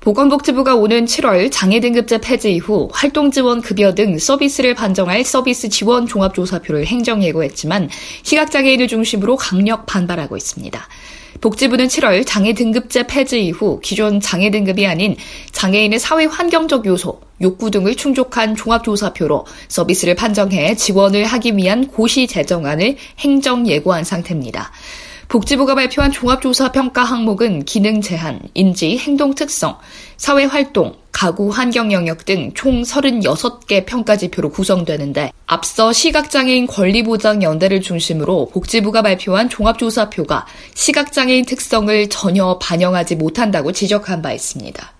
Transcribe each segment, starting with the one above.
보건복지부가 오는 7월 장애 등급제 폐지 이후 활동 지원 급여 등 서비스를 반정할 서비스 지원 종합조사표를 행정 예고했지만 시각장애인을 중심으로 강력 반발하고 있습니다. 복지부는 7월 장애 등급제 폐지 이후 기존 장애 등급이 아닌 장애인의 사회 환경적 요소, 욕구 등을 충족한 종합조사표로 서비스를 판정해 지원을 하기 위한 고시 제정안을 행정 예고한 상태입니다. 복지부가 발표한 종합조사 평가 항목은 기능 제한, 인지, 행동 특성, 사회 활동, 가구 환경 영역 등 총 36개 평가 지표로 구성되는데 앞서 시각장애인 권리보장 연대를 중심으로 복지부가 발표한 종합조사표가 시각장애인 특성을 전혀 반영하지 못한다고 지적한 바 있습니다.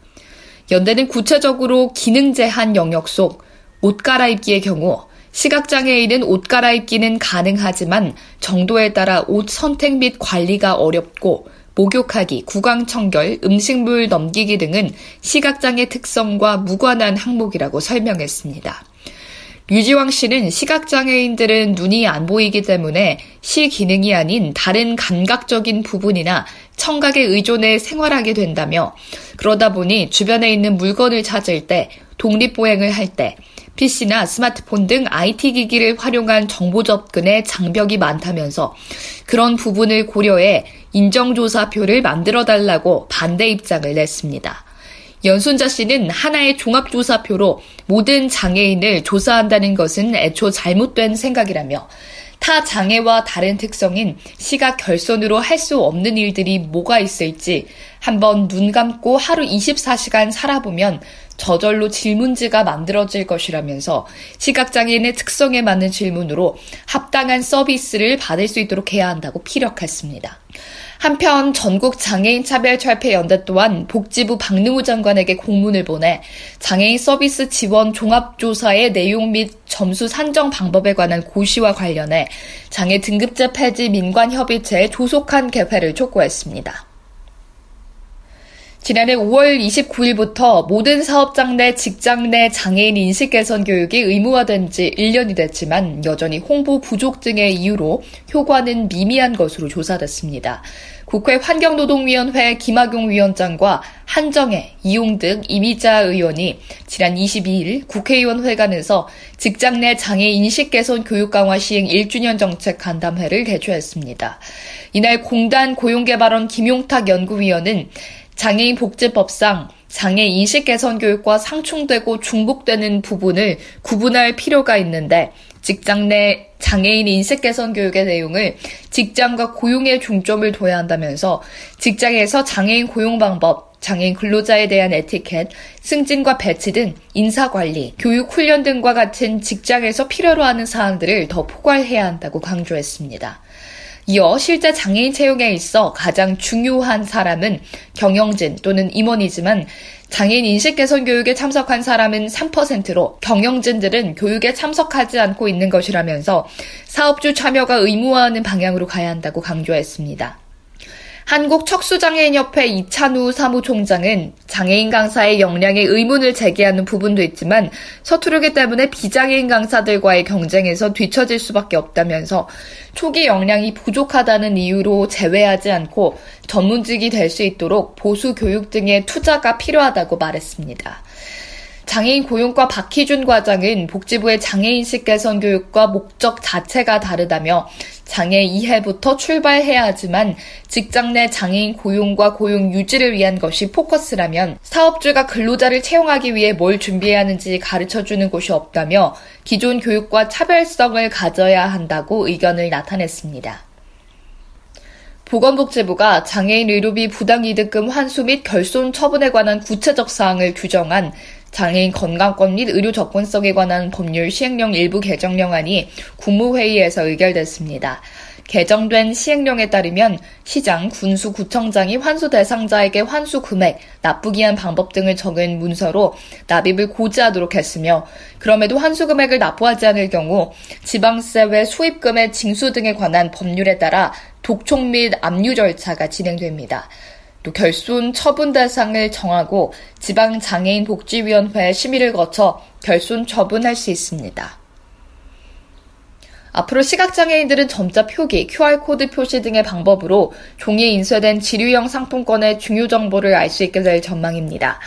연대는 구체적으로 기능 제한 영역 속 옷 갈아입기의 경우 시각장애인은 옷 갈아입기는 가능하지만 정도에 따라 옷 선택 및 관리가 어렵고 목욕하기, 구강 청결, 음식물 넘기기 등은 시각장애 특성과 무관한 항목이라고 설명했습니다. 류지왕 씨는 시각장애인들은 눈이 안 보이기 때문에 시 기능이 아닌 다른 감각적인 부분이나 청각에 의존해 생활하게 된다며 그러다 보니 주변에 있는 물건을 찾을 때 독립보행을 할 때 PC나 스마트폰 등 IT 기기를 활용한 정보 접근에 장벽이 많다면서 그런 부분을 고려해 인정조사표를 만들어 달라고 반대 입장을 냈습니다. 연순자 씨는 하나의 종합조사표로 모든 장애인을 조사한다는 것은 애초 잘못된 생각이라며 타 장애와 다른 특성인 시각 결손으로 할 수 없는 일들이 뭐가 있을지 한번 눈 감고 하루 24시간 살아보면 저절로 질문지가 만들어질 것이라면서 시각장애인의 특성에 맞는 질문으로 합당한 서비스를 받을 수 있도록 해야 한다고 피력했습니다. 한편 전국 장애인 차별 철폐 연대 또한 복지부 박능우 장관에게 공문을 보내 장애인 서비스 지원 종합조사의 내용 및 점수 산정 방법에 관한 고시와 관련해 장애 등급제 폐지 민관 협의체에 조속한 개회를 촉구했습니다. 지난해 5월 29일부터 모든 사업장 내 직장 내 장애인 인식 개선 교육이 의무화된 지 1년이 됐지만 여전히 홍보 부족 등의 이유로 효과는 미미한 것으로 조사됐습니다. 국회 환경노동위원회 김학용 위원장과 한정혜, 이용득, 이미자 의원이 지난 22일 국회의원 회관에서 직장 내 장애 인식 개선 교육 강화 시행 1주년 정책 간담회를 개최했습니다. 이날 공단 고용개발원 김용탁 연구위원은 장애인 복지법상 장애 인식 개선 교육과 상충되고 중복되는 부분을 구분할 필요가 있는데 직장 내 장애인 인식 개선 교육의 내용을 직장과 고용에 중점을 둬야 한다면서 직장에서 장애인 고용 방법, 장애인 근로자에 대한 에티켓, 승진과 배치 등 인사 관리, 교육 훈련 등과 같은 직장에서 필요로 하는 사항들을 더 포괄해야 한다고 강조했습니다. 이어 실제 장애인 채용에 있어 가장 중요한 사람은 경영진 또는 임원이지만 장애인 인식 개선 교육에 참석한 사람은 3%로 경영진들은 교육에 참석하지 않고 있는 것이라면서 사업주 참여가 의무화하는 방향으로 가야 한다고 강조했습니다. 한국척수장애인협회 이찬우 사무총장은 장애인 강사의 역량에 의문을 제기하는 부분도 있지만 서투르기 때문에 비장애인 강사들과의 경쟁에서 뒤처질 수밖에 없다면서 초기 역량이 부족하다는 이유로 제외하지 않고 전문직이 될 수 있도록 보수 교육 등의 투자가 필요하다고 말했습니다. 장애인 고용과 박희준 과장은 복지부의 장애인식 개선 교육과 목적 자체가 다르다며 장애 이해부터 출발해야 하지만 직장 내 장애인 고용과 고용 유지를 위한 것이 포커스라면 사업주가 근로자를 채용하기 위해 뭘 준비해야 하는지 가르쳐 주는 곳이 없다며 기존 교육과 차별성을 가져야 한다고 의견을 나타냈습니다. 보건복지부가 장애인 의료비 부당이득금 환수 및 결손 처분에 관한 구체적 사항을 규정한 장애인 건강권 및 의료 접근성에 관한 법률 시행령 일부 개정령안이 국무회의에서 의결됐습니다. 개정된 시행령에 따르면 시장, 군수, 구청장이 환수 대상자에게 환수 금액, 납부기 한 방법 등을 적은 문서로 납입을 고지하도록 했으며 그럼에도 환수 금액을 납부하지 않을 경우 지방세 외 수입금의 징수 등에 관한 법률에 따라 독촉 및 압류 절차가 진행됩니다. 또 결손 처분 대상을 정하고 지방장애인 복지위원회 심의를 거쳐 결손 처분할 수 있습니다. 앞으로 시각장애인들은 점자 표기, QR코드 표시 등의 방법으로 종이에 인쇄된 지류형 상품권의 중요 정보를 알 수 있게 될 전망입니다.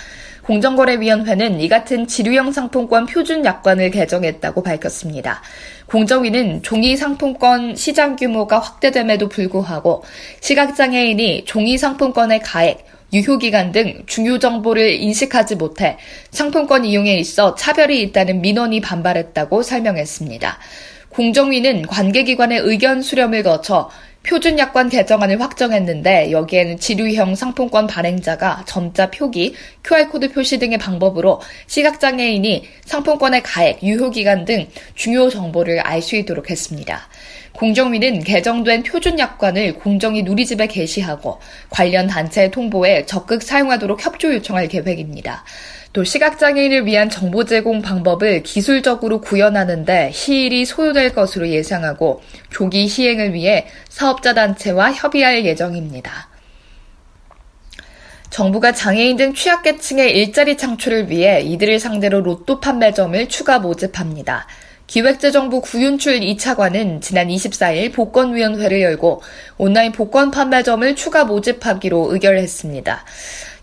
공정거래위원회는 이 같은 지류형 상품권 표준 약관을 개정했다고 밝혔습니다. 공정위는 종이 상품권 시장 규모가 확대됨에도 불구하고 시각장애인이 종이 상품권의 가액, 유효기간 등 중요 정보를 인식하지 못해 상품권 이용에 있어 차별이 있다는 민원이 반발했다고 설명했습니다. 공정위는 관계기관의 의견 수렴을 거쳐 표준 약관 개정안을 확정했는데 여기에는 지류형 상품권 발행자가 점자 표기, QR코드 표시 등의 방법으로 시각장애인이 상품권의 가액, 유효기간 등 중요 정보를 알 수 있도록 했습니다. 공정위는 개정된 표준 약관을 공정위 누리집에 게시하고 관련 단체 통보에 적극 사용하도록 협조 요청할 계획입니다. 또 시각장애인을 위한 정보 제공 방법을 기술적으로 구현하는데 시일이 소요될 것으로 예상하고 조기 시행을 위해 사업자 단체와 협의할 예정입니다. 정부가 장애인 등 취약계층의 일자리 창출을 위해 이들을 상대로 로또 판매점을 추가 모집합니다. 기획재정부 구윤출 2차관은 지난 24일 복권위원회를 열고 온라인 복권 판매점을 추가 모집하기로 의결했습니다.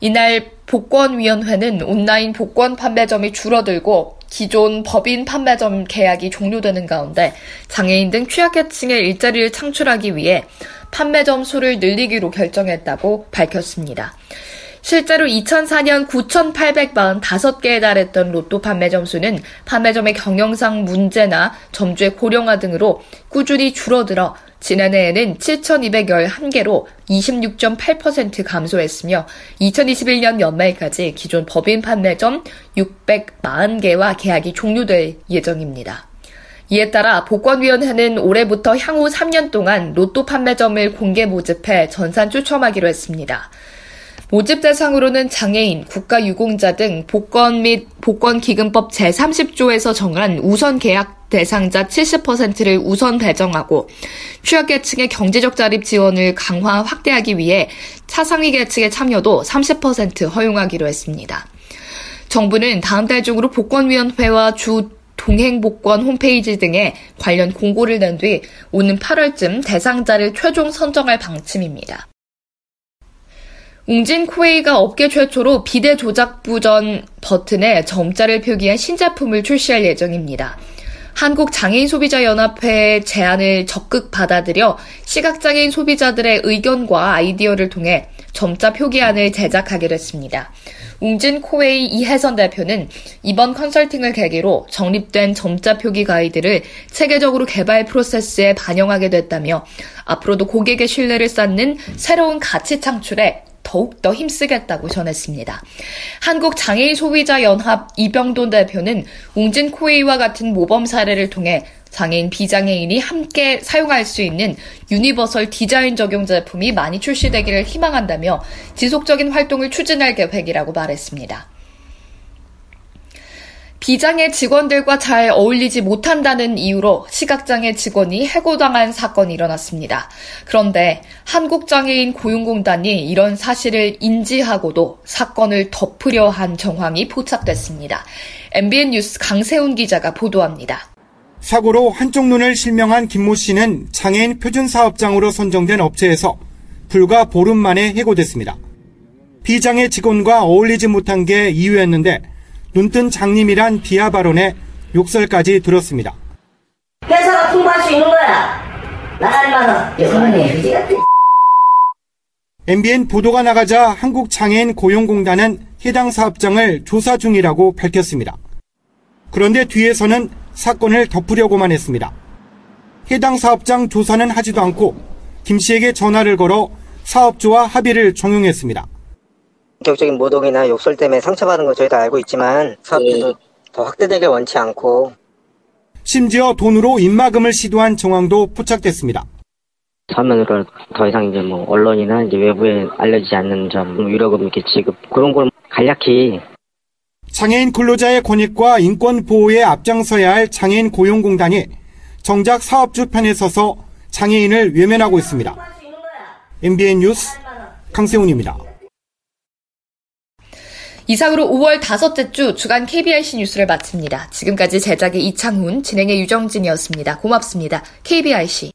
이날 복권위원회는 온라인 복권 판매점이 줄어들고 기존 법인 판매점 계약이 종료되는 가운데 장애인 등 취약계층의 일자리를 창출하기 위해 판매점 수를 늘리기로 결정했다고 밝혔습니다. 실제로 2004년 9,845개에 달했던 로또 판매 점 수는 판매점의 경영상 문제나 점주의 고령화 등으로 꾸준히 줄어들어 지난해에는 7,211개로 26.8% 감소했으며 2021년 연말까지 기존 법인 판매점 640개와 계약이 종료될 예정입니다. 이에 따라 복권위원회는 올해부터 향후 3년 동안 로또 판매점을 공개 모집해 전산 추첨하기로 했습니다. 모집 대상으로는 장애인, 국가유공자 등 복권 및 복권기금법 제30조에서 정한 우선 계약 대상자 70%를 우선 배정하고 취약계층의 경제적 자립 지원을 강화 확대하기 위해 차상위 계층의 참여도 30% 허용하기로 했습니다. 정부는 다음 달 중으로 복권위원회와 주 동행복권 홈페이지 등에 관련 공고를 낸 뒤 오는 8월쯤 대상자를 최종 선정할 방침입니다. 웅진 코웨이가 업계 최초로 비대 조작 부 전 버튼에 점자를 표기한 신제품을 출시할 예정입니다. 한국장애인소비자연합회의 제안을 적극 받아들여 시각장애인 소비자들의 의견과 아이디어를 통해 점자 표기안을 제작하기로 했습니다. 웅진 코웨이 이혜선 대표는 이번 컨설팅을 계기로 정립된 점자 표기 가이드를 체계적으로 개발 프로세스에 반영하게 됐다며 앞으로도 고객의 신뢰를 쌓는 새로운 가치 창출에 더욱더 힘쓰겠다고 전했습니다. 한국장애인 소비자연합 이병돈 대표는 웅진 코웨이와 같은 모범 사례를 통해 장애인, 비장애인이 함께 사용할 수 있는 유니버설 디자인 적용 제품이 많이 출시되기를 희망한다며 지속적인 활동을 추진할 계획이라고 말했습니다. 비장애 직원들과 잘 어울리지 못한다는 이유로 시각장애 직원이 해고당한 사건이 일어났습니다. 그런데 한국장애인 고용공단이 이런 사실을 인지하고도 사건을 덮으려 한 정황이 포착됐습니다. MBN 뉴스 강세훈 기자가 보도합니다. 사고로 한쪽 눈을 실명한 김모 씨는 장애인 표준사업장으로 선정된 업체에서 불과 보름 만에 해고됐습니다. 비장애 직원과 어울리지 못한 게 이유였는데 눈뜬 장님이란 비하 발언에 욕설까지 들었습니다. 회사가 통보할 수 있는 거야. 같은. MBN 보도가 나가자 한국장애인 고용공단은 해당 사업장을 조사 중이라고 밝혔습니다. 그런데 뒤에서는 사건을 덮으려고만 했습니다. 해당 사업장 조사는 하지도 않고 김 씨에게 전화를 걸어 사업주와 합의를 종용했습니다. 본격적인 모독이나 욕설 때문에 상처받은 거 저희도 알고 있지만 사업주도 예. 더 확대되길 원치 않고 심지어 돈으로 입마금을 시도한 정황도 포착됐습니다. 서면으로 더 이상 이제 뭐 언론이나 이제 외부에 알려지지 않는 점, 뭐 유료금 이렇게 지급 그런 걸 간략히 장애인 근로자의 권익과 인권 보호에 앞장서야 할 장애인 고용공단이 정작 사업주 편에 서서 장애인을 외면하고 있습니다. MBN 뉴스 강세훈입니다. 이상으로 5월 다섯째 주 주간 KBRC 뉴스를 마칩니다. 지금까지 제작의 이창훈, 진행의 유정진이었습니다. 고맙습니다. KBRC.